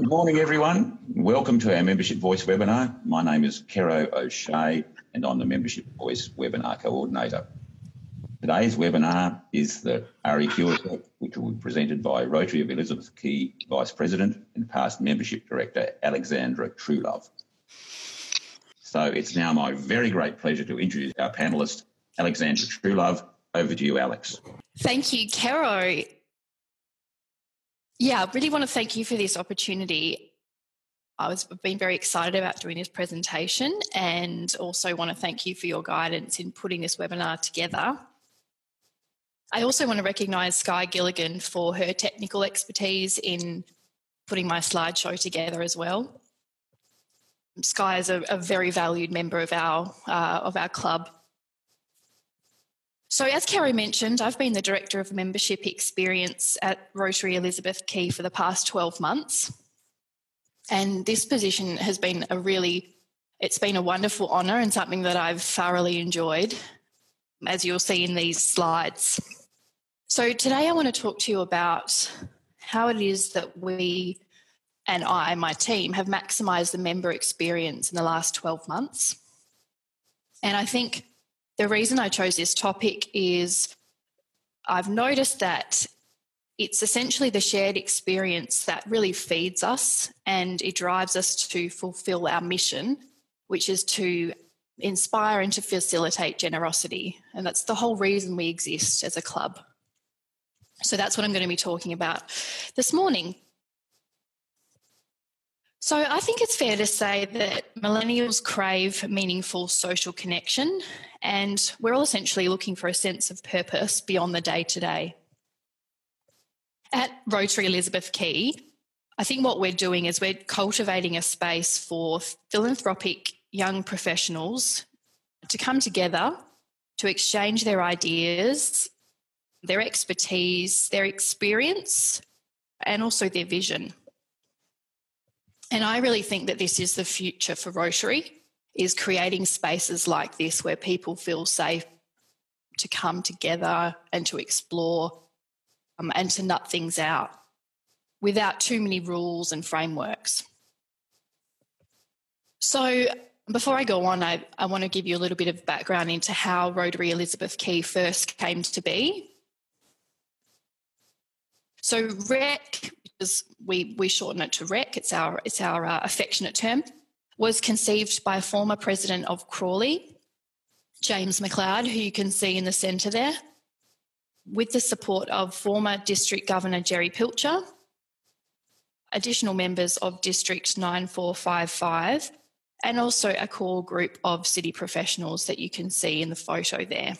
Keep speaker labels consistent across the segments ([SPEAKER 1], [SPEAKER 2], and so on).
[SPEAKER 1] Good morning, everyone. Welcome to our Membership Voice webinar. My name is Kero O'Shea, and I'm the Membership Voice webinar coordinator. Today's webinar is the REQ which will be presented by Rotary of Elizabeth Quay Vice President and past Membership Director Alexandra Truelove. So it's now my very great pleasure to introduce our panellist, Alexandra Truelove. Over to you, Alex.
[SPEAKER 2] Thank you, Kero. Yeah, I really want to thank you for this opportunity. I was I've been very excited about doing this presentation and also want to thank you for your guidance in putting this webinar together. I also want to recognise Sky Gilligan for her technical expertise in putting my slideshow together as well. Sky is a, a very valued member of our uh, of our club so, as Kerry mentioned, I've been the Director of Membership Experience at Rotary Elizabeth Quay for the past 12 months. And this position has been a really, it's been a wonderful honour and something that I've thoroughly enjoyed, as you'll see in these slides. So, today I want to talk to you about how it is that we and I, my team, have maximised the member experience in the last 12 months. And I think the reason I chose this topic is I've noticed that it's essentially the shared experience that really feeds us and it drives us to fulfill our mission, which is to inspire and to facilitate generosity. And that's the whole reason we exist as a club. So that's what I'm going to be talking about this morning. So I think it's fair to say that millennials crave meaningful social connection, and we're all essentially looking for a sense of purpose beyond the day to day. At Rotary Elizabeth Quay, I think what we're doing is we're cultivating a space for philanthropic young professionals to come together to exchange their ideas, their expertise, their experience, and also their vision. And I really think that this is the future for Rotary is creating spaces like this where people feel safe to come together and to explore um, and to nut things out without too many rules and frameworks. So, before I go on, I, I want to give you a little bit of background into how Rotary Elizabeth Quay first came to be. So, REQ as we, we shorten it to REQ, it's our, it's our uh, affectionate term, was conceived by former president of Crawley, James McLeod, who you can see in the centre there, with the support of former District Governor Jerry Pilcher, additional members of District 9455, and also a core group of city professionals that you can see in the photo there.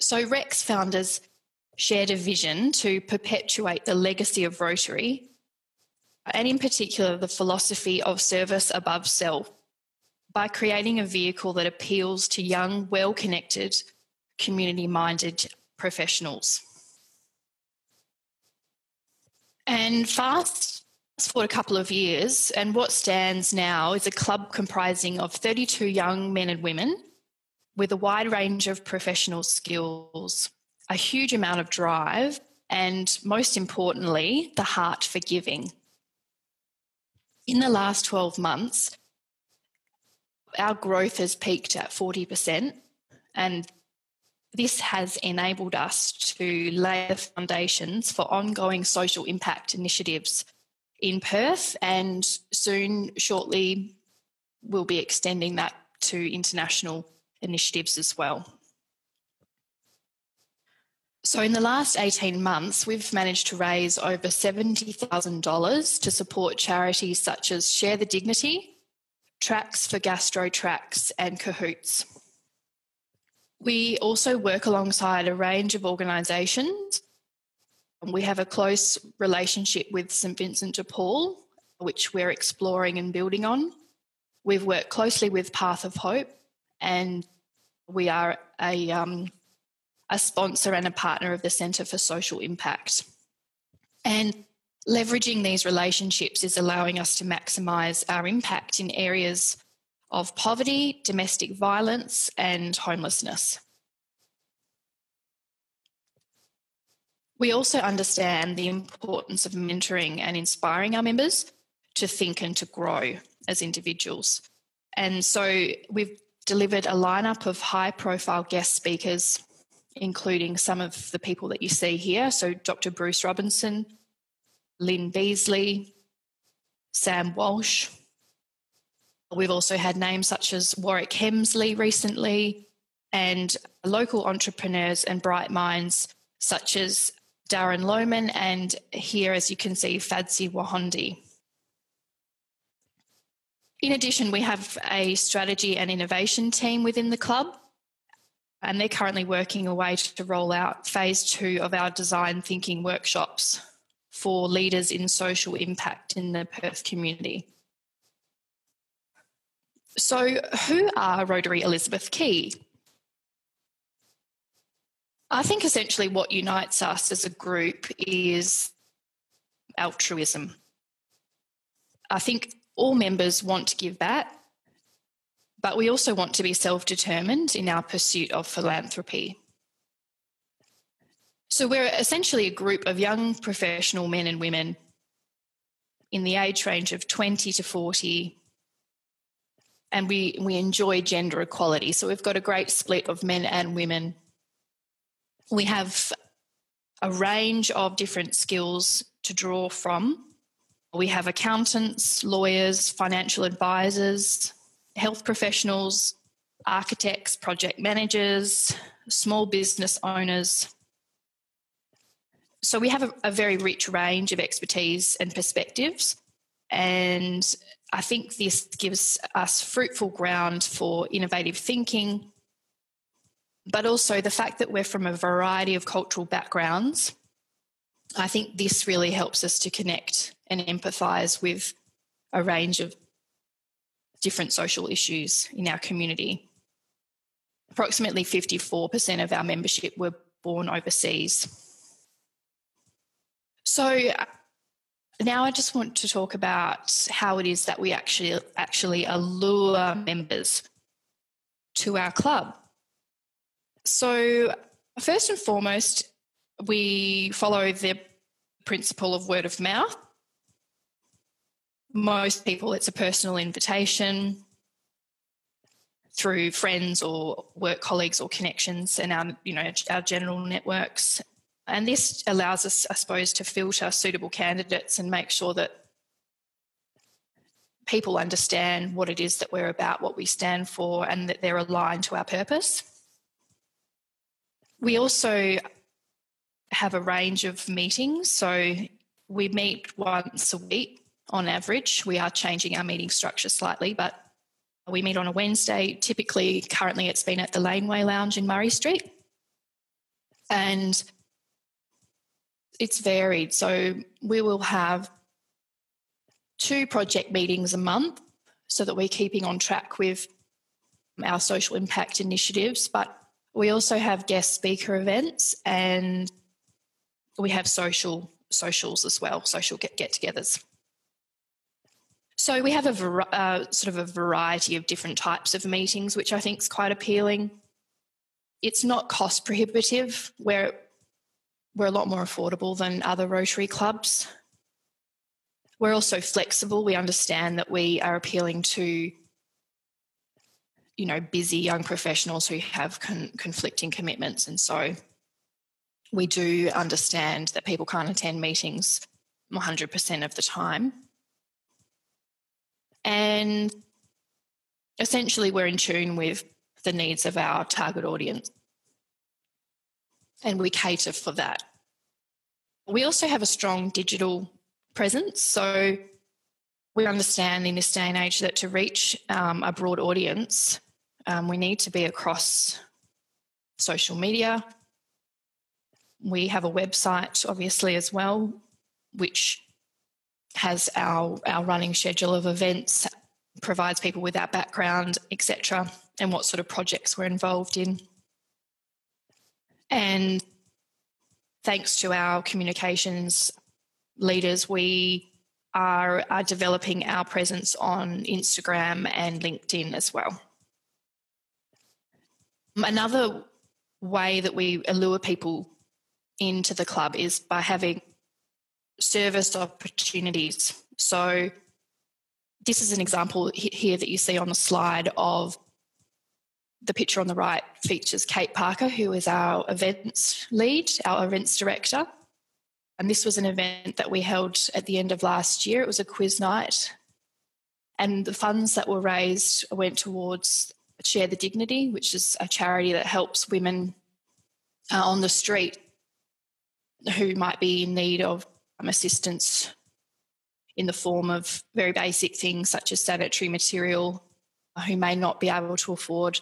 [SPEAKER 2] So, Rex founders shared a vision to perpetuate the legacy of Rotary, and in particular, the philosophy of service above self, by creating a vehicle that appeals to young, well connected, community minded professionals. And fast forward a couple of years, and what stands now is a club comprising of 32 young men and women with a wide range of professional skills a huge amount of drive, and most importantly, the heart for giving. In the last 12 months, our growth has peaked at 40%, and this has enabled us to lay the foundations for ongoing social impact initiatives in Perth, and soon, shortly, we'll be extending that to international initiatives as well. So, in the last 18 months, we've managed to raise over $70,000 to support charities such as Share the Dignity, Tracks for Gastro Tracks, and Cahoots. We also work alongside a range of organisations. We have a close relationship with St Vincent de Paul, which we're exploring and building on. We've worked closely with Path of Hope, and we are a um, a sponsor and a partner of the Centre for Social Impact. And leveraging these relationships is allowing us to maximise our impact in areas of poverty, domestic violence, and homelessness. We also understand the importance of mentoring and inspiring our members to think and to grow as individuals. And so we've delivered a lineup of high profile guest speakers, including some of the people that you see here. So Dr. Bruce Robinson, Lyn Beazley, Sam Walsh. We've also had names such as Warwick Hemsley recently, and local entrepreneurs and bright minds such as Darren Lohman and here, as you can see, Fadzi Wahondi. In addition, we have a strategy and innovation team within the club, and they're currently working away to roll out phase two of our design thinking workshops for leaders in social impact in the Perth community. So, who are Rotary Elizabeth Quay? I think essentially what unites us as a group is altruism. I think all members want to give back, but we also want to be self determined in our pursuit of philanthropy. So we're essentially a group of young professional men and women in the age range of 20 to 40. And we, we enjoy gender equality. So we've got a great split of men and women we have a range of different skills to draw from. We have accountants, lawyers, financial advisors, health professionals, architects, project managers, small business owners. So we have a, a, very rich range of expertise and perspectives. And I think this gives us fruitful ground for innovative thinking, but also the fact that we're from a variety of cultural backgrounds. I think this really helps us to connect and empathise with a range of different social issues in our community. Approximately 54% of our membership were born overseas. So uh, now I just want to talk about how it is that we actually actually allure members to our club. So, first and foremost, we follow the principle of word of mouth. Most people, it's a personal invitation through friends or work colleagues or connections and our, you know, our general networks. And this allows us, I suppose, to filter suitable candidates and make sure that people understand what it is that we're about, what we stand for, and that they're aligned to our purpose. We also have a range of meetings. So we meet once a week on average. We are changing our meeting structure slightly, but we meet on a Wednesday. Typically, currently, it's been at the Laneway Lounge in Murray Street. And it's varied. So we will have two project meetings a month so that we're keeping on track with our social impact initiatives. But we also have guest speaker events and we have social socials as well, social get get-togethers. So we have a uh, sort of a variety of different types of meetings, which I think is quite appealing. It's not cost prohibitive. We're we're a lot more affordable than other Rotary clubs. We're also flexible. We understand that we are appealing to you know busy young professionals who have con- conflicting commitments and so we do understand that people can't attend meetings 100% of the time and essentially we're in tune with the needs of our target audience. And we cater for that. We also have a strong digital presence. So we understand in this day and age that to reach um, a broad audience um, we need to be across social media. We have a website, obviously, as well, which has our, our running schedule of events, provides people with our background, etc., and what sort of projects we're involved in. And thanks to our communications leaders, we are, are developing our presence on Instagram and LinkedIn as well. Another way that we allure people into the club is by having service opportunities. So, this is an example here that you see on the slide of the picture on the right features Kate Parker, who is our events lead, our events director. And this was an event that we held at the end of last year. It was a quiz night. And the funds that were raised went towards Share the Dignity, which is a charity that helps women uh, on the street who might be in need of Um, assistance in the form of very basic things such as sanitary material, who may not be able to afford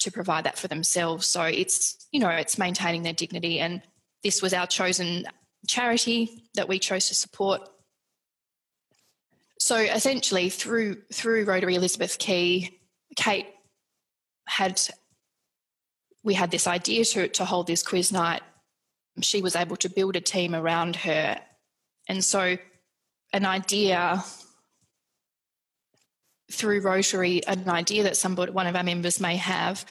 [SPEAKER 2] to provide that for themselves. So it's, you know, it's maintaining their dignity and this was our chosen charity that we chose to support. So essentially, through through Rotary Elizabeth Quay, Kate had we had this idea to to hold this quiz night. She was able to build a team around her, and so an idea through Rotary, an idea that somebody, one of our members may have,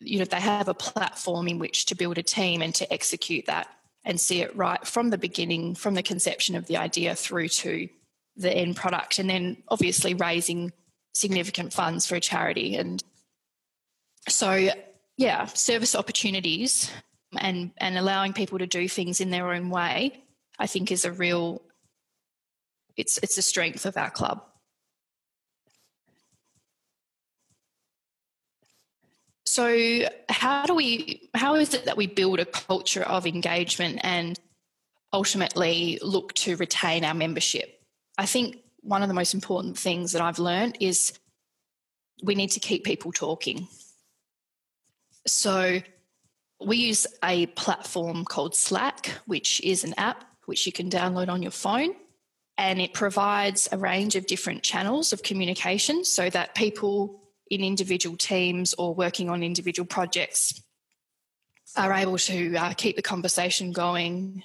[SPEAKER 2] you know they have a platform in which to build a team and to execute that and see it right from the beginning from the conception of the idea through to the end product. And then obviously raising significant funds for a charity. And so yeah service opportunities and and allowing people to do things in their own way i think is a real it's it's a strength of our club So, how do we, how is it that we build a culture of engagement and ultimately look to retain our membership? I think one of the most important things that I've learned is we need to keep people talking. So, we use a platform called Slack, which is an app which you can download on your phone. And it provides a range of different channels of communication so that people in individual teams or working on individual projects are able to uh, keep the conversation going.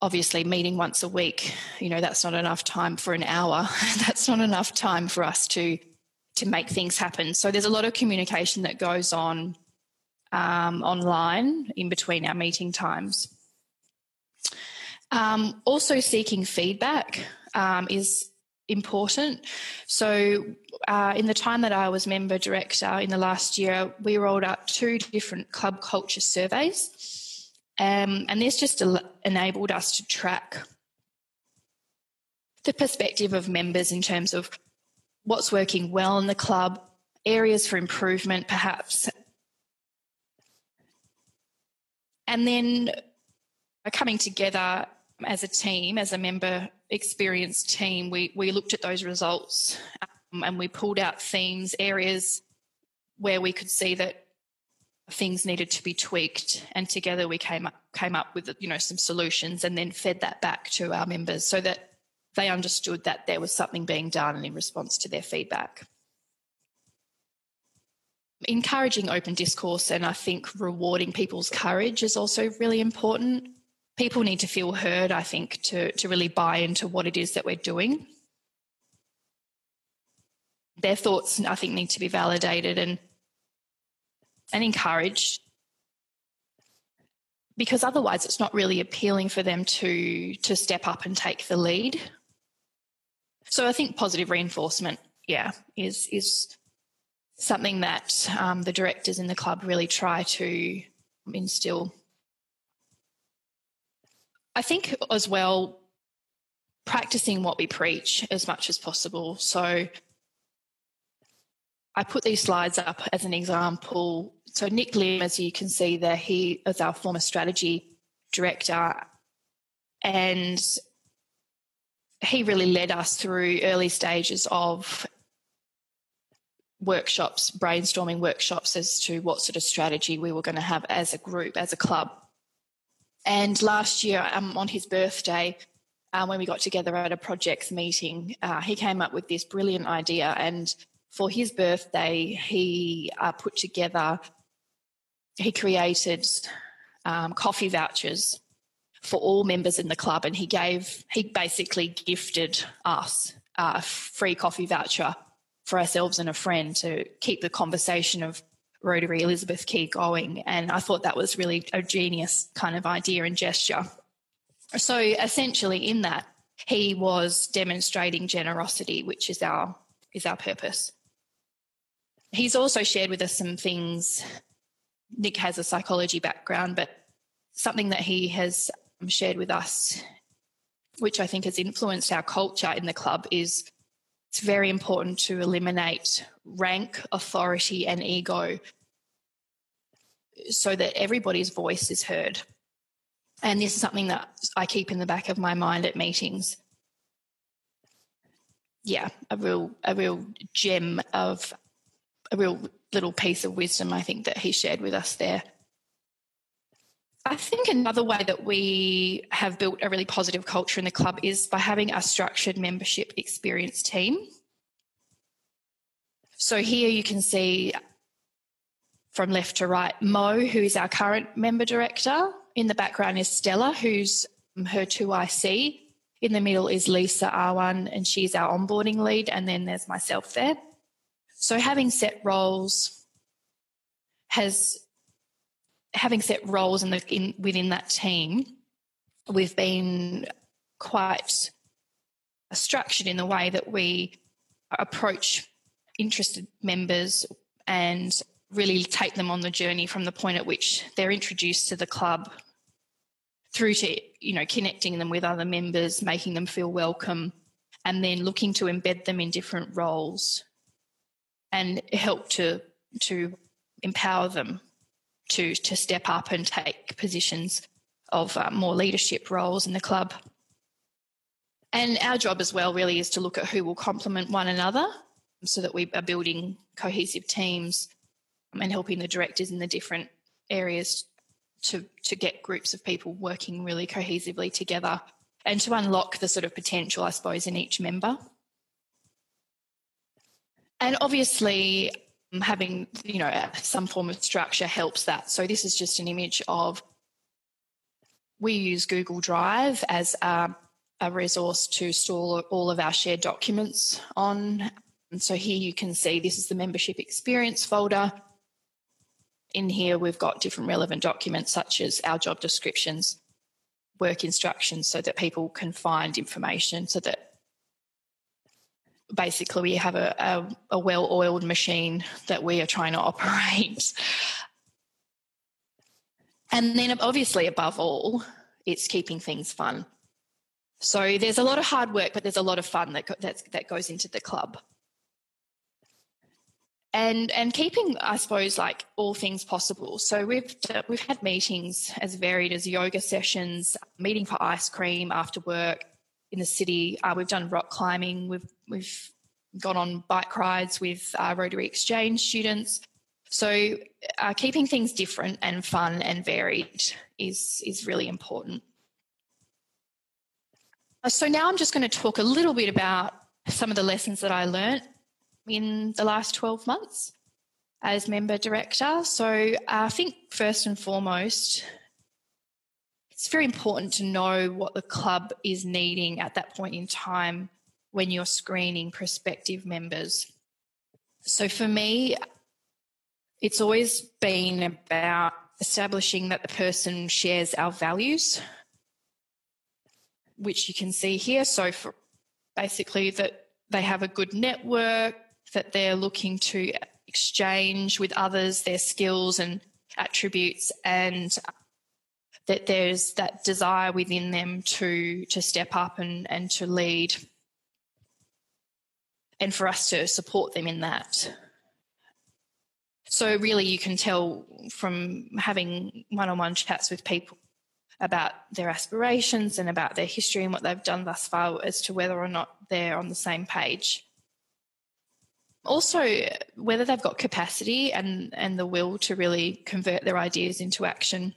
[SPEAKER 2] Obviously, meeting once a week, you know, that's not enough time for an hour. that's not enough time for us to to make things happen. So there's a lot of communication that goes on um, online in between our meeting times. Um, also, seeking feedback um, is important. So, uh, in the time that I was member director in the last year, we rolled out two different club culture surveys. Um, and this just enabled us to track the perspective of members in terms of what's working well in the club, areas for improvement, perhaps. And then coming together as a team, as a member experienced team, we, we looked at those results um, and we pulled out themes, areas where we could see that things needed to be tweaked and together we came up came up with you know some solutions and then fed that back to our members so that they understood that there was something being done in response to their feedback encouraging open discourse and i think rewarding people's courage is also really important people need to feel heard, I think, to, to really buy into what it is that we're doing. Their thoughts, I think, need to be validated and and encouraged because otherwise it's not really appealing for them to to step up and take the lead. So I think positive reinforcement, yeah, is is something that um, the directors in the club really try to instill I think as well, practicing what we preach as much as possible. So I put these slides up as an example. So Nick Lim, as you can see there, he is our former strategy director and he really led us through early stages of workshops, brainstorming workshops as to what sort of strategy we were going to have as a group, as a club. And last year, um, on his birthday, uh, when we got together at a projects meeting, uh, he came up with this brilliant idea. And for his birthday, he uh, put together, he created um, coffee vouchers for all members in the club. And he gave, he basically gifted us a free coffee voucher for ourselves and a friend to keep the conversation of Rotary Elizabeth Quay going. And I thought that was really a genius kind of idea and gesture. So essentially, in that, he was demonstrating generosity, which is our is our purpose. He's also shared with us some things. Nick has a psychology background, but something that he has um, shared with us, which I think has influenced our culture in the club, is it's very important to eliminate rank, authority, and ego so that everybody's voice is heard. And this is something that I keep in the back of my mind at meetings. Yeah, a real a real gem of a real little piece of wisdom I think that he shared with us there. I think another way that we have built a really positive culture in the club is by having a structured membership experience team. So here you can see from left to right Mo, who is our current member director. In the background is Stella, who's um, her 2IC. In the middle is Lisa R1, and she's our onboarding lead. And then there's myself there. So having set roles has having set roles in the in, within that team, we've been quite structured in the way that we approach interested members and really take them on the journey from the point at which they're introduced to the club through to you know connecting them with other members making them feel welcome and then looking to embed them in different roles and help to to empower them to to step up and take positions of uh, more leadership roles in the club and our job as well really is to look at who will complement one another so that we are building cohesive teams and helping the directors in the different areas to, to get groups of people working really cohesively together and to unlock the sort of potential, I suppose, in each member. And obviously, um, Um, having you know some form of structure helps that. So this is just an image of we use Google Drive as a, a resource to store all of our shared documents on. And so here you can see this is the membership experience folder. In here, we've got different relevant documents such as our job descriptions, work instructions, so that people can find information so that basically we have a, a, a well oiled machine that we are trying to operate. And then, obviously, above all, it's keeping things fun. So there's a lot of hard work, but there's a lot of fun that, that goes into the club and and keeping i suppose like all things possible so we've we've had meetings as varied as yoga sessions meeting for ice cream after work in the city. Uh, we've done rock climbing. We've we've gone on bike rides with uh, rotary exchange students. So uh, keeping things different and fun and varied is is really important. So now i'm just going to talk a little bit about some of the lessons that i learned in the last 12 months as member director. So I think first and foremost, it's very important to know what the club is needing at that point in time when you're screening prospective members. So for me, it's always been about establishing that the person shares our values, which you can see here. So for basically that they have a good network, that they're looking to exchange with others their skills and attributes and that there's that desire within them to to step up and, and to lead and for us to support them in that. So really you can tell from having one-on-one chats with people about their aspirations and about their history and what they've done thus far as to whether or not they're on the same page. Also whether they've got capacity and and the will to really convert their ideas into action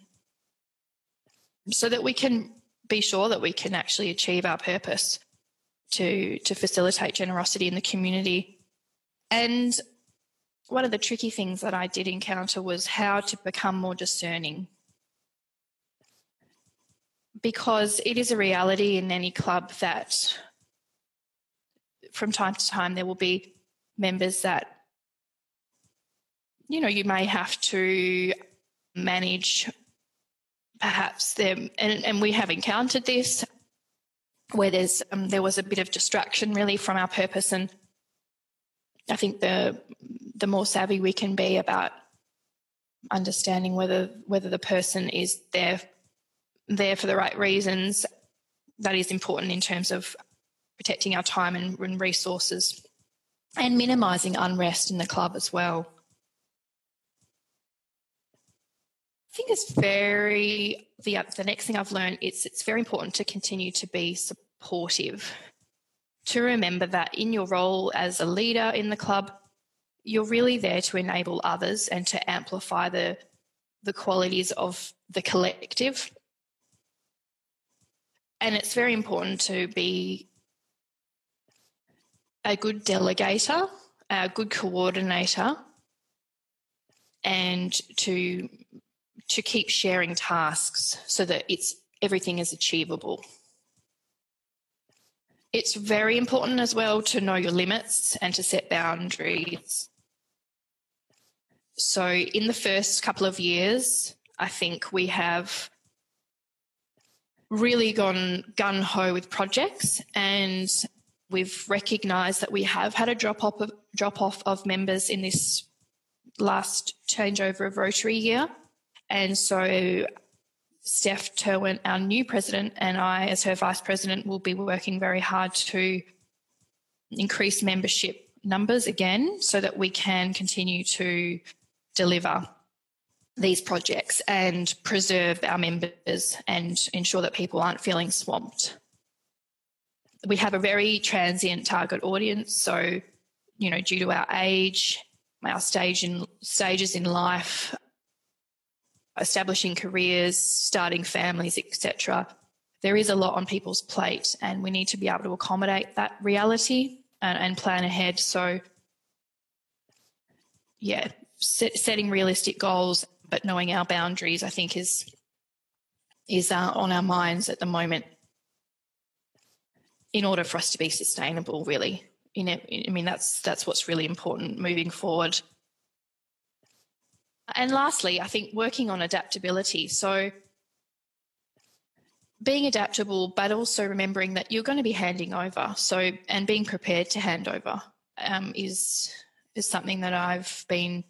[SPEAKER 2] so that we can be sure that we can actually achieve our purpose to to facilitate generosity in the community. And one of the tricky things that I did encounter was how to become more discerning. Because it is a reality in any club that from time to time there will be members that you know, you may have to manage perhaps them, and, and we have encountered this where there's um, there was a bit of distraction really from our purpose, and I think the the more savvy we can be about understanding whether whether the person is there there for the right reasons, that is important in terms of protecting our time and, and resources and minimising unrest in the club as well. I think it's very the the next thing I've learned is it's very important to continue to be supportive. To remember that in your role as a leader in the club, you're really there to enable others and to amplify the the qualities of the collective. And it's very important to be a good delegator, a good coordinator, and to to keep sharing tasks so that it's everything is achievable. It's very important as well to know your limits and to set boundaries. So, in the first couple of years, I think we have really gone gun ho with projects and we've recognised that we have had a drop off of, drop off of members in this last changeover of Rotary year. And so Steph Terwin, our new president, and I, as her vice president, will be working very hard to increase membership numbers again so that we can continue to deliver these projects and preserve our members and ensure that people aren't feeling swamped. We have a very transient target audience, so you know, due to our age, our stage in stages in life, establishing careers, starting families, etc. There is a lot on people's plate, and we need to be able to accommodate that reality and, and plan ahead. So, yeah, set, setting realistic goals, but knowing our boundaries, I think, is is uh, on our minds at the moment. In order for us to be sustainable, really, in it, I mean, that's that's what's really important moving forward. And lastly, I think working on adaptability. So being adaptable, but also remembering that you're going to be handing over. So, and being prepared to hand over um, is is something that I've been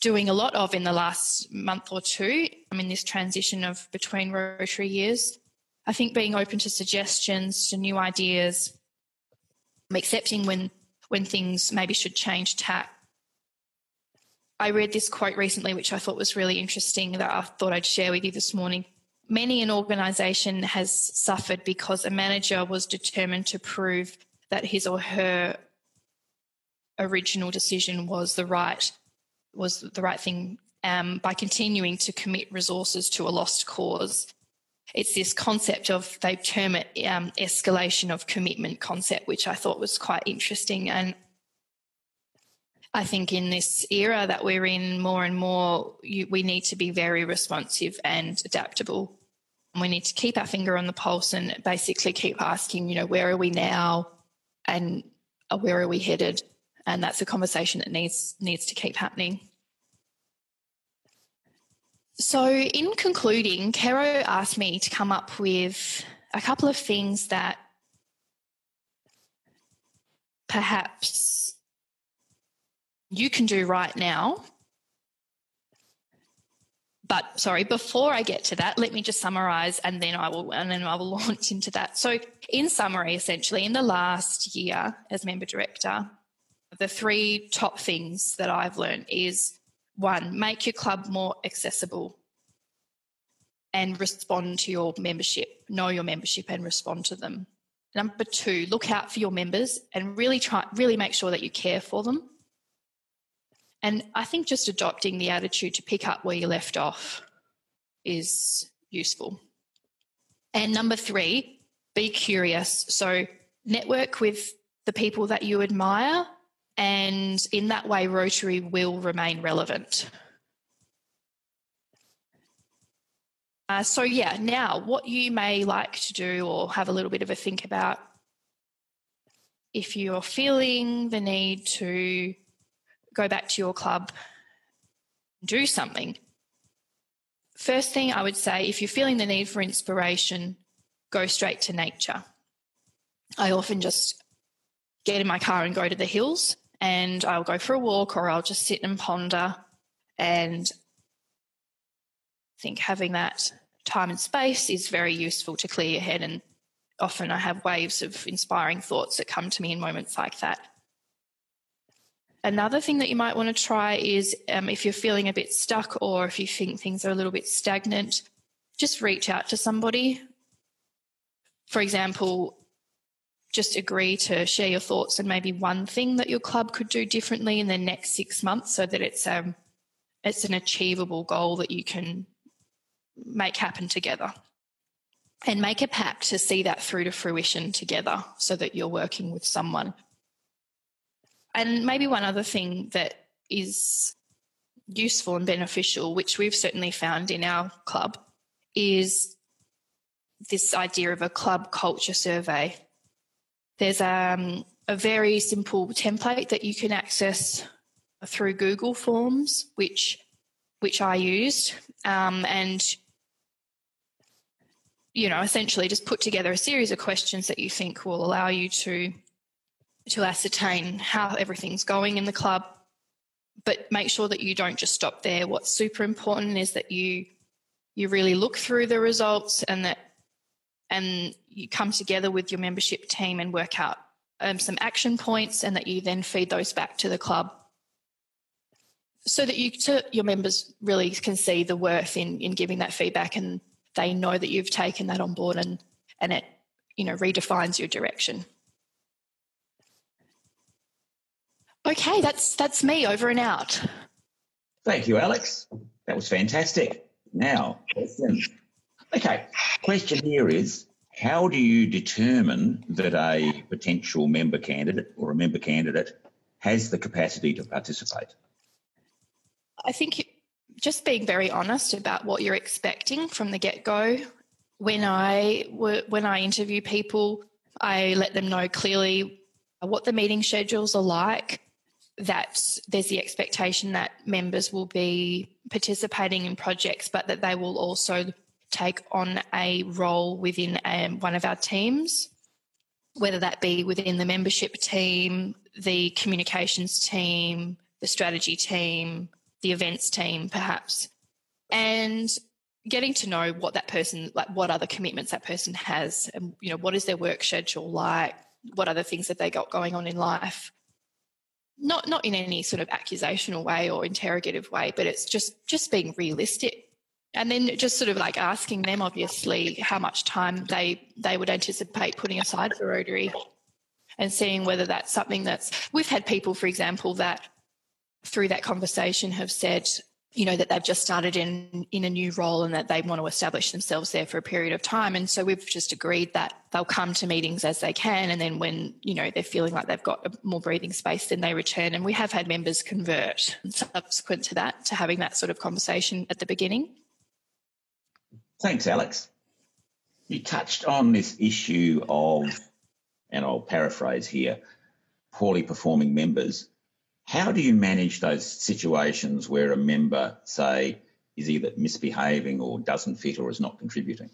[SPEAKER 2] doing a lot of in the last month or two. I'm in this transition of between Rotary years. I think being open to suggestions, to new ideas, accepting when when things maybe should change tack I read this quote recently, which I thought was really interesting that I thought I'd share with you this morning. Many an organisation has suffered because a manager was determined to prove that his or her original decision was the right was the right thing um, by continuing to commit resources to a lost cause. It's this concept of they term it um, escalation of commitment concept, which I thought was quite interesting and I think in this era that we're in, more and more, you, we need to be very responsive and adaptable. We need to keep our finger on the pulse and basically keep asking, you know, where are we now, and uh, where are we headed? And that's a conversation that needs needs to keep happening. So, in concluding, Caro asked me to come up with a couple of things that perhaps you can do right now. But sorry, before I get to that, let me just summarize and then I will and then I will launch into that. So in summary, essentially, in the last year as member director, the three top things that I've learned is one, make your club more accessible and respond to your membership, know your membership and respond to them. Number two, look out for your members and really try really make sure that you care for them and I think just adopting the attitude to pick up where you left off is useful. And number three, be curious. So network with the people that you admire, and in that way, Rotary will remain relevant. Uh, so, yeah, now what you may like to do or have a little bit of a think about if you're feeling the need to go back to your club do something. First thing I would say if you're feeling the need for inspiration, go straight to nature. I often just get in my car and go to the hills and I'll go for a walk or I'll just sit and ponder and I think having that time and space is very useful to clear your head and often I have waves of inspiring thoughts that come to me in moments like that. Another thing that you might want to try is um, if you're feeling a bit stuck or if you think things are a little bit stagnant, just reach out to somebody. For example, just agree to share your thoughts and maybe one thing that your club could do differently in the next six months so that it's um it's an achievable goal that you can make happen together and make a pact to see that through to fruition together so that you're working with someone and maybe one other thing that is useful and beneficial, which we've certainly found in our club, is this idea of a club culture survey. There's um, a very simple template that you can access through Google Forms, which which I used, um, and you know, essentially just put together a series of questions that you think will allow you to to ascertain how everything's going in the club, but make sure that you don't just stop there. What's super important is that you you really look through the results and that and you come together with your membership team and work out um, some action points and that you then feed those back to the club so that you so your members really can see the worth in in giving that feedback and they know that you've taken that on board and and it you know redefines your direction Okay, that's that's me over and out.
[SPEAKER 1] Thank you, Alex. That was fantastic. Now, question. Okay, question here is how do you determine that a potential member candidate or a member candidate has the capacity to participate?
[SPEAKER 2] I think just being very honest about what you're expecting from the get go. When I when I interview people, I let them know clearly what the meeting schedules are like, that there's the expectation that members will be participating in projects, but that they will also take on a role within um, one of our teams, whether that be within the membership team, the communications team, the strategy team, the events team, perhaps. And getting to know what that person, like what other commitments that person has, and you know, what is their work schedule like, what other things that they got going on in life not not in any sort of accusational way or interrogative way, but it's just just being realistic. And then just sort of like asking them obviously how much time they they would anticipate putting aside for Rotary and seeing whether that's something that's we've had people, for example, that through that conversation have said, you know that they've just started in in a new role and that they want to establish themselves there for a period of time. And so we've just agreed that they'll come to meetings as they can. And then when you know they're feeling like they've got more breathing space then they return. And we have had members convert subsequent to that to having that sort of conversation at the beginning.
[SPEAKER 1] Thanks alex. You touched on this issue of and i'll paraphrase here poorly performing members how do you manage those situations where a member, say, is either misbehaving or doesn't fit or is not contributing?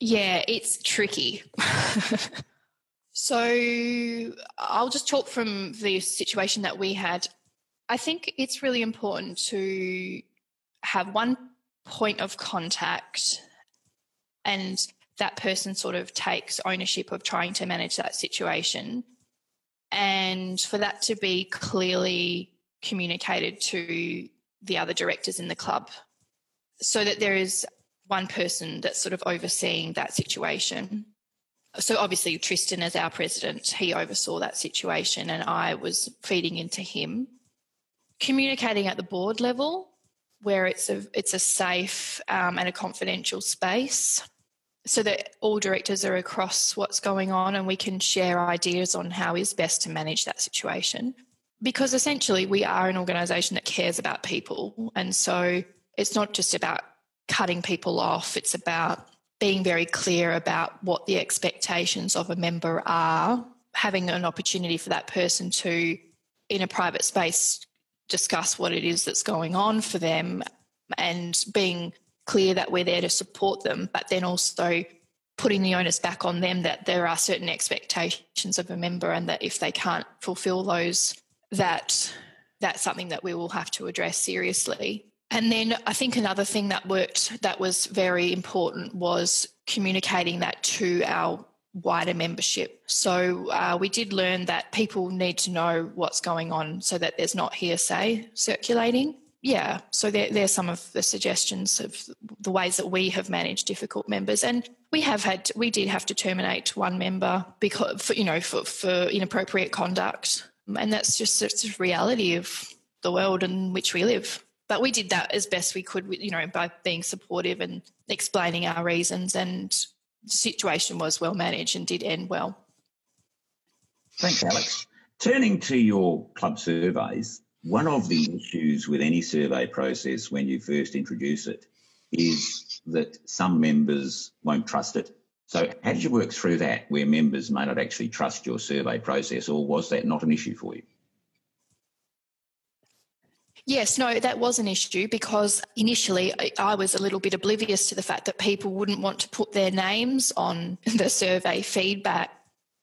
[SPEAKER 2] Yeah, it's tricky. so I'll just talk from the situation that we had. I think it's really important to have one point of contact and that person sort of takes ownership of trying to manage that situation and for that to be clearly communicated to the other directors in the club so that there is one person that's sort of overseeing that situation. So obviously Tristan as our president, he oversaw that situation and I was feeding into him. Communicating at the board level where it's a it's a safe um, and a confidential space so that all directors are across what's going on and we can share ideas on how is best to manage that situation. Because essentially, we are an organisation that cares about people. And so it's not just about cutting people off, it's about being very clear about what the expectations of a member are, having an opportunity for that person to, in a private space, discuss what it is that's going on for them and being clear that we're there to support them, but then also putting the onus back on them that there are certain expectations of a member and that if they can't fulfill those, that that's something that we will have to address seriously. And then I think another thing that worked that was very important was communicating that to our wider membership. So uh, we did learn that people need to know what's going on so that there's not hearsay circulating. Yeah, so there, there's some of the suggestions of the ways that we have managed difficult members, and we have had we did have to terminate one member because for, you know for, for inappropriate conduct, and that's just it's a reality of the world in which we live. But we did that as best we could, you know, by being supportive and explaining our reasons and the situation was well managed and did end well.
[SPEAKER 1] Thanks, Alex. Turning to your club surveys, one of the issues with any survey process when you first introduce it is that some members won't trust it. So, how did you work through that where members may not actually trust your survey process, or was that not an issue for you?
[SPEAKER 2] Yes, no, that was an issue because initially I was a little bit oblivious to the fact that people wouldn't want to put their names on the survey feedback.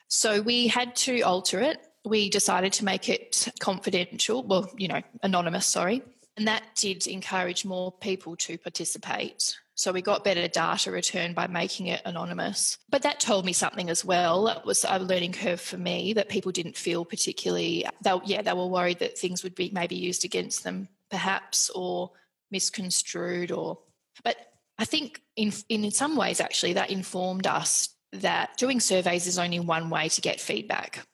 [SPEAKER 2] So we had to alter it. We decided to make it confidential, well, you know, anonymous, sorry. And that did encourage more people to participate. So we got better data return by making it anonymous. But that told me something as well. It was a learning curve for me that people didn't feel particularly, they, yeah, they were worried that things would be maybe used against them perhaps or misconstrued or, but I think in, in some ways actually that informed us that doing surveys is only one way to get feedback.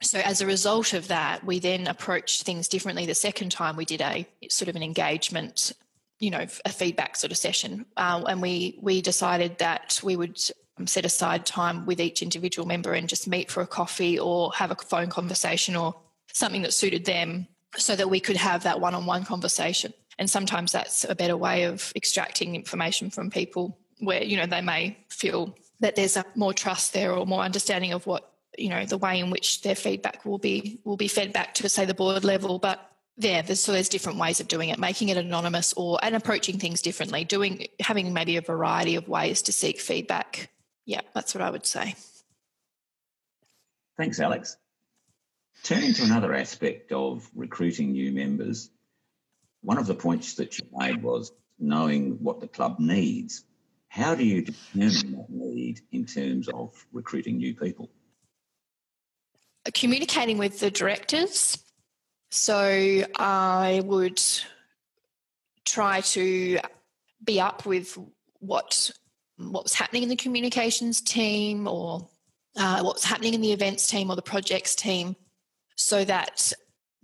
[SPEAKER 2] So as a result of that, we then approached things differently. The second time we did a sort of an engagement you know a feedback sort of session, uh, and we we decided that we would set aside time with each individual member and just meet for a coffee or have a phone conversation or something that suited them, so that we could have that one-on-one conversation. And sometimes that's a better way of extracting information from people where you know they may feel that there's a more trust there or more understanding of what you know the way in which their feedback will be will be fed back to say the board level but yeah, there's, so there's different ways of doing it, making it anonymous or and approaching things differently, doing having maybe a variety of ways to seek feedback. Yeah, that's what I would say.
[SPEAKER 1] Thanks, Alex. Turning to another aspect of recruiting new members, one of the points that you made was knowing what the club needs. How do you determine that need in terms of recruiting new people?
[SPEAKER 2] Communicating with the directors so I would try to be up with what what was happening in the communications team or uh, what's happening in the events team or the projects team so that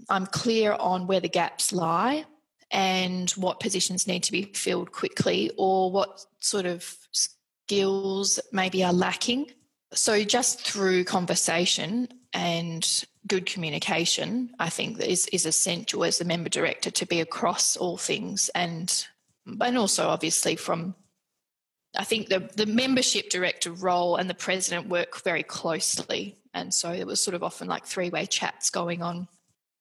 [SPEAKER 2] I'm clear on where the gaps lie and what positions need to be filled quickly or what sort of skills maybe are lacking. So, just through conversation and good communication, I think is is essential as the member director to be across all things and and also obviously from I think the the membership director role and the president work very closely, and so it was sort of often like three way chats going on.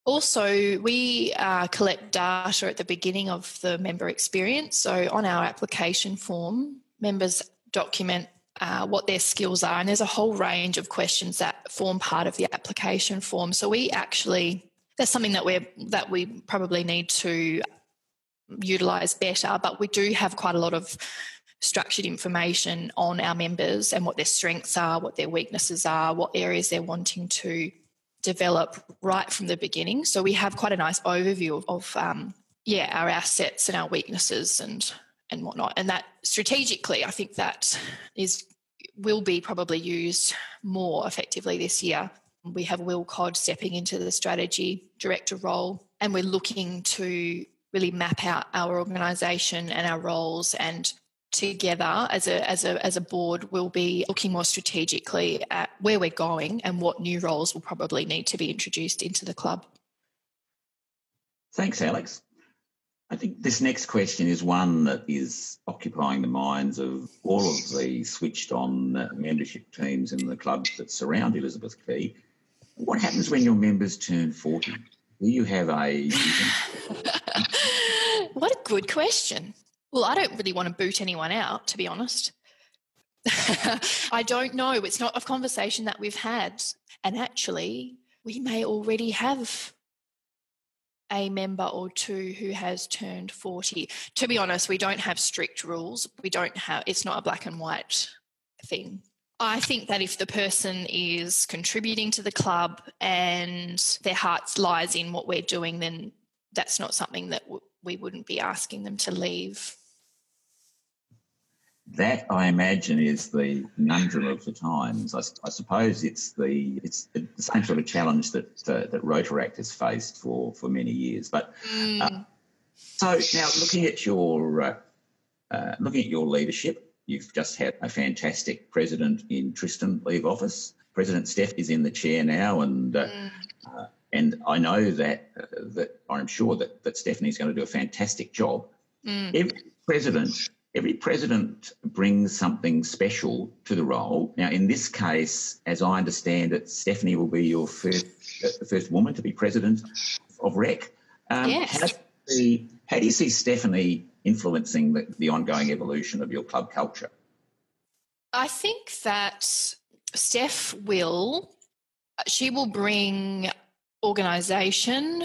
[SPEAKER 2] Also, we uh, collect data at the beginning of the member experience. So on our application form, members document uh, what their skills are. And there's a whole range of questions that form part of the application form. So we actually, that's something that we that we probably need to utilize better. But we do have quite a lot of structured information on our members and what their strengths are, what their weaknesses are, what areas they're wanting to develop right from the beginning. So we have quite a nice overview of, of um, yeah, our assets and our weaknesses and and whatnot. And that strategically, I think that is will be probably used more effectively this year. We have Will Codd stepping into the strategy director role, and we're looking to really map out our organisation and our roles and together as a as a as a board we'll be looking more strategically at where we're going and what new roles will probably need to be introduced into the club.
[SPEAKER 1] Thanks, Alex. I think this next question is one that is occupying the minds of all of the switched on membership teams in the clubs that surround Elizabeth Quay. What happens when your members turn 40? do you have a?
[SPEAKER 2] what a good question. Well, I don't really want to boot anyone out, to be honest. I don't know. It's not a conversation that we've had. And actually, we may already have a member or two who has turned 40. To be honest, we don't have strict rules. We don't have, it's not a black and white thing. I think that if the person is contributing to the club and their heart lies in what we're doing, then that's not something that we wouldn't be asking them to leave.
[SPEAKER 1] That I imagine is the conundrum of the times. I, I, suppose it's the it's the same sort of challenge that uh, that Rotaract has faced for for many years. But mm. uh, so now looking at your uh, uh, looking at your leadership, You've just had a fantastic president in Tristan leave office. President Steph is in the chair now, and uh, mm. uh, and I know that uh, that I'm sure that that Stephanie's going to do a fantastic job. Mm. Every president, every president brings something special to the role. Now, in this case, as I understand it, Stephanie will be your first the first woman to be president of REQ.
[SPEAKER 2] Um, yes.
[SPEAKER 1] How, the, how do you see Stephanie influencing the, the ongoing evolution of your club culture?
[SPEAKER 2] I think that Steph will, she will bring organisation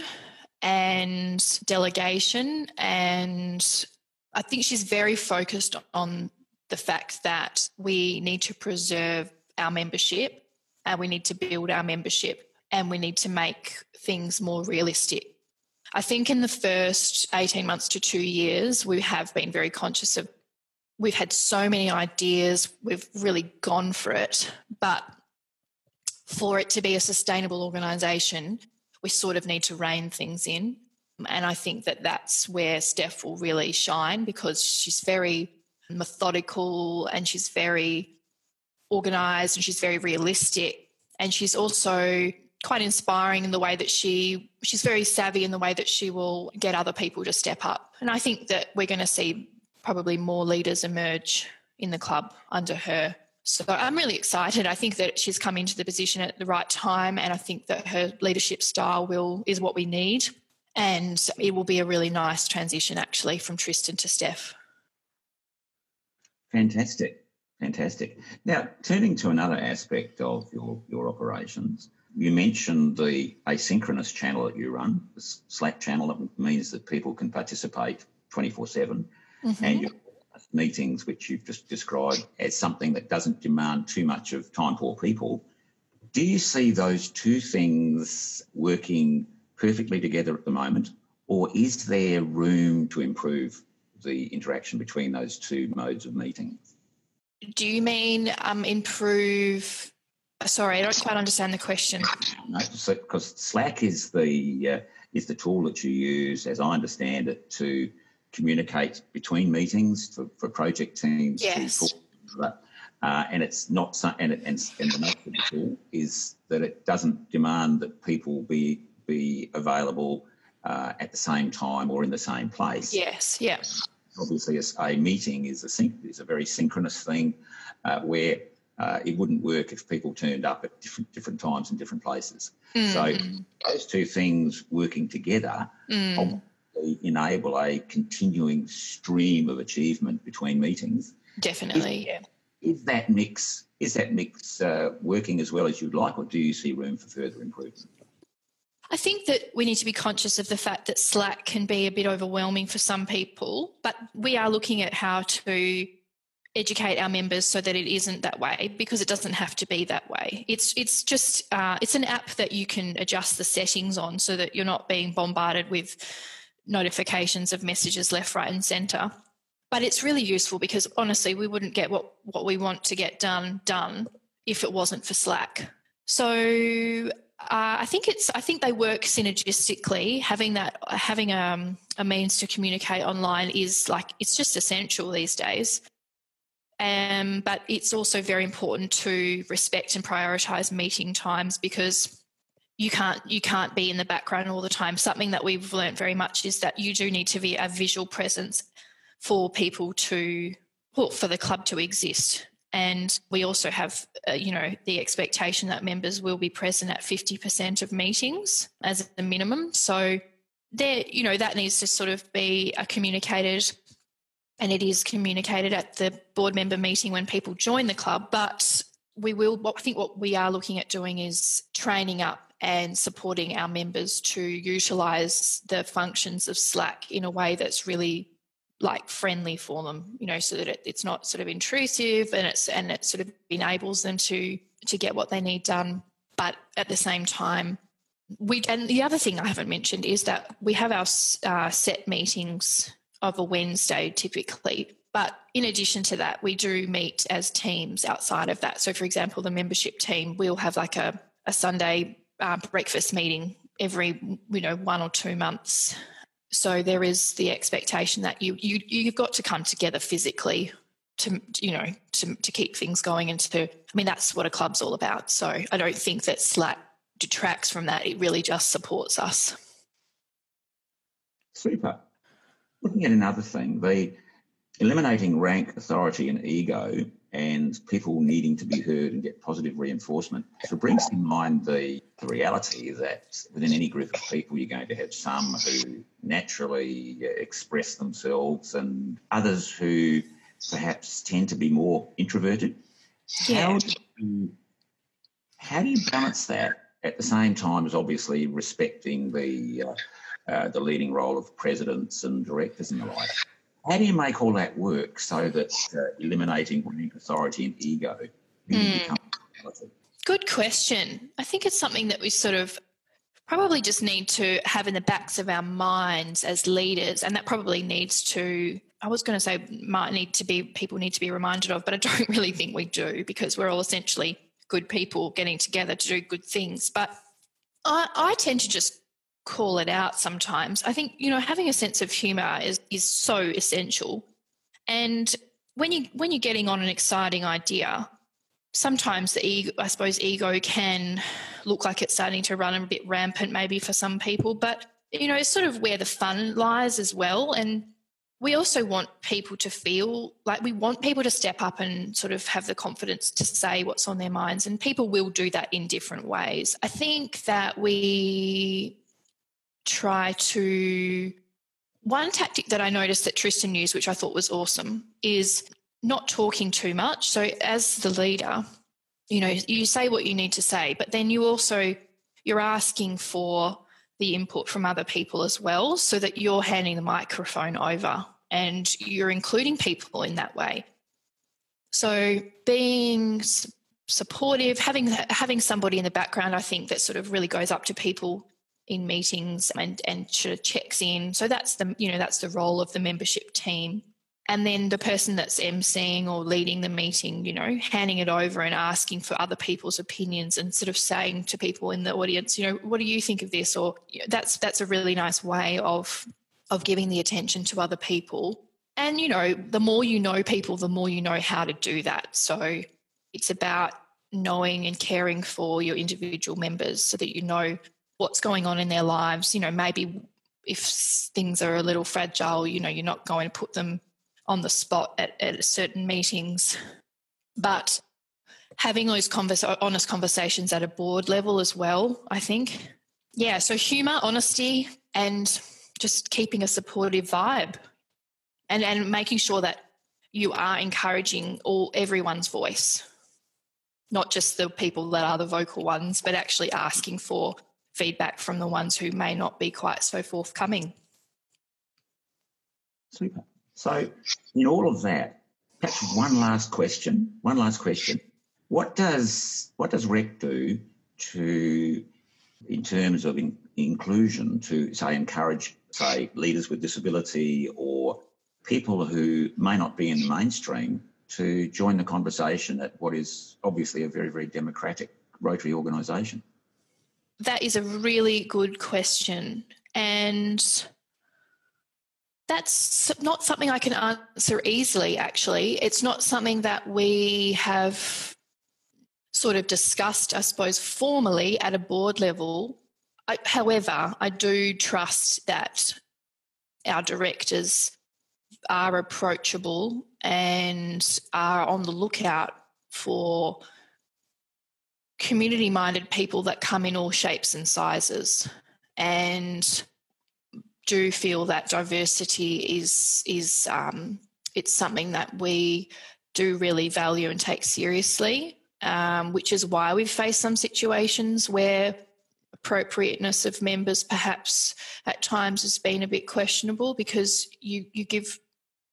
[SPEAKER 2] and delegation and I think she's very focused on the fact that we need to preserve our membership and we need to build our membership and we need to make things more realistic I think in the first 18 months to two years, we have been very conscious of, we've had so many ideas, we've really gone for it. But for it to be a sustainable organisation, we sort of need to rein things in. And I think that that's where Steph will really shine because she's very methodical and she's very organised and she's very realistic. And she's also quite inspiring in the way that she she's very savvy in the way that she will get other people to step up. And I think that we're going to see probably more leaders emerge in the club under her. So I'm really excited. I think that she's come into the position at the right time and I think that her leadership style will is what we need and it will be a really nice transition actually from Tristan to Steph.
[SPEAKER 1] Fantastic. Fantastic. Now, turning to another aspect of your, your operations, you mentioned the asynchronous channel that you run, the Slack channel. That means that people can participate 24 7. Mm-hmm. And your meetings, which you've just described as something that doesn't demand too much of time poor people. Do you see those two things working perfectly together at the moment? Or is there room to improve the interaction between those two modes of meeting?
[SPEAKER 2] Do you mean um, improve Sorry, I don't quite understand the question.
[SPEAKER 1] No, because Slack is the uh, is the tool that you use, as I understand it, to communicate between meetings for, for project teams.
[SPEAKER 2] Yes.
[SPEAKER 1] Uh, and it's not so, and, it, and, and the nature of the tool is that it doesn't demand that people be be available uh, at the same time or in the same place.
[SPEAKER 2] Yes. Yes.
[SPEAKER 1] Obviously, a, a meeting is a synch, is a very synchronous thing uh, where uh, it wouldn't work if people turned up at different different times in different places. Mm. So those two things working together mm. enable a continuing stream of achievement between meetings.
[SPEAKER 2] Definitely,
[SPEAKER 1] is,
[SPEAKER 2] yeah.
[SPEAKER 1] Is that mix is that mix uh, working as well as you'd like, or do you see room for further improvement?
[SPEAKER 2] I think that we need to be conscious of the fact that Slack can be a bit overwhelming for some people, but we are looking at how to educate our members so that it isn't that way because it doesn't have to be that way. It's it's just uh, it's an app that you can adjust the settings on so that you're not being bombarded with notifications of messages left, right, and centre. But it's really useful because honestly, we wouldn't get what what we want to get done done if it wasn't for Slack. So uh, I think it's. I think they work synergistically. Having that, having um, a means to communicate online is like it's just essential these days. Um, but it's also very important to respect and prioritize meeting times because you can't you can't be in the background all the time. Something that we've learned very much is that you do need to be a visual presence for people to well, for the club to exist. And we also have, uh, you know, the expectation that members will be present at 50% of meetings as a minimum. So there, you know, that needs to sort of be uh, communicated and it is communicated at the board member meeting when people join the club. But we will, I think what we are looking at doing is training up and supporting our members to utilise the functions of Slack in a way that's really like friendly for them, you know, so that it, it's not sort of intrusive and it's and it sort of enables them to to get what they need done. But at the same time, we and the other thing I haven't mentioned is that we have our uh, set meetings of a Wednesday typically. But in addition to that, we do meet as teams outside of that. So, for example, the membership team, we'll have like a, a Sunday uh, breakfast meeting every, you know, one or two months so there is the expectation that you you you've got to come together physically to you know to to keep things going and to I mean that's what a club's all about. So I don't think that Slack detracts from that. It really just supports us.
[SPEAKER 1] Super. Looking at another thing, the eliminating rank, authority, and ego and people needing to be heard and get positive reinforcement. So it brings to mind the, the reality that within any group of people, you're going to have some who naturally express themselves and others who perhaps tend to be more introverted. Yeah. How, do you, how do you balance that at the same time as obviously respecting the uh, uh, the leading role of presidents and directors and the like? How do you make all that work so that uh, eliminating authority, and ego mm.
[SPEAKER 2] Good question. I think it's something that we sort of probably just need to have in the backs of our minds as leaders, and that probably needs to. I was going to say might need to be people need to be reminded of, but I don't really think we do because we're all essentially good people getting together to do good things. But I, I tend to just call it out sometimes. I think, you know, having a sense of humor is, is so essential. And when you when you're getting on an exciting idea, sometimes the ego, I suppose ego can look like it's starting to run a bit rampant maybe for some people, but you know, it's sort of where the fun lies as well. And we also want people to feel like we want people to step up and sort of have the confidence to say what's on their minds. And people will do that in different ways. I think that we try to. One tactic that I noticed that Tristan used, which I thought was awesome, is not talking too much. So, as the leader, you know, you say what you need to say, but then you also you're asking for the input from other people as well, so that you're handing the microphone over and you're including people in that way. So, being supportive, having having somebody in the background, I think that sort of really goes up to people in meetings and and sort of checks in. So that's the you know that's the role of the membership team. And then the person that's emceeing or leading the meeting, you know, handing it over and asking for other people's opinions and sort of saying to people in the audience, you know, what do you think of this? Or you know, that's that's a really nice way of of giving the attention to other people. And you know, the more you know people, the more you know how to do that. So it's about knowing and caring for your individual members so that you know what's going on in their lives. You know, maybe if things are a little fragile, you know, you're not going to put them on the spot at, at certain meetings. But having those converse, honest conversations at a board level as well, I think. Yeah, so humour, honesty, and just keeping a supportive vibe and, and making sure that you are encouraging all everyone's voice not just the people that are the vocal ones but actually asking for feedback from the ones who may not be quite so forthcoming.
[SPEAKER 1] Super. So, in all of that, perhaps one last question. One last question. What does what does REQ do to, in terms of in, inclusion, to say encourage, say, leaders with disability or people who may not be in the mainstream to join the conversation at what is obviously a very, very democratic Rotary organisation?
[SPEAKER 2] That is a really good question. And that's not something I can answer easily, actually. It's not something that we have sort of discussed, I suppose, formally at a board level. I, however, I do trust that our directors are approachable and are on the lookout for community minded people that come in all shapes and sizes and do feel that diversity is is um, it's something that we do really value and take seriously, um, which is why we've faced some situations where appropriateness of members perhaps at times has been a bit questionable because you you give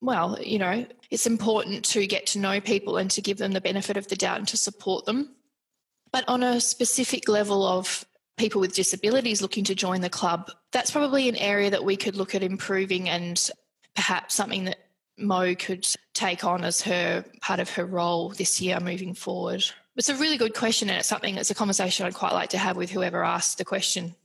[SPEAKER 2] well you know it's important to get to know people and to give them the benefit of the doubt and to support them but on a specific level of people with disabilities looking to join the club that's probably an area that we could look at improving and perhaps something that Mo could take on as her part of her role this year moving forward. It's a really good question, and it's something that's a conversation I'd quite like to have with whoever asked the question.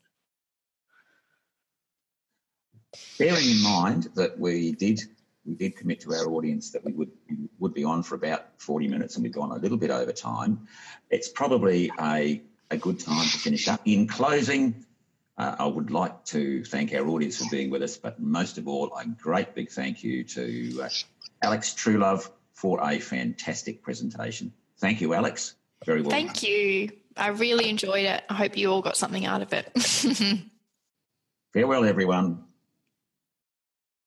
[SPEAKER 1] Bearing in mind that we did we did commit to our audience that we would would be on for about 40 minutes and we've gone a little bit over time. It's probably a, a good time to finish up. In closing, uh, I would like to thank our audience for being with us, but most of all, a great big thank you to uh, Alex Truelove for a fantastic presentation. Thank you, Alex. Very well.
[SPEAKER 2] Thank done. you. I really enjoyed it. I hope you all got something out of it.
[SPEAKER 1] Farewell, everyone.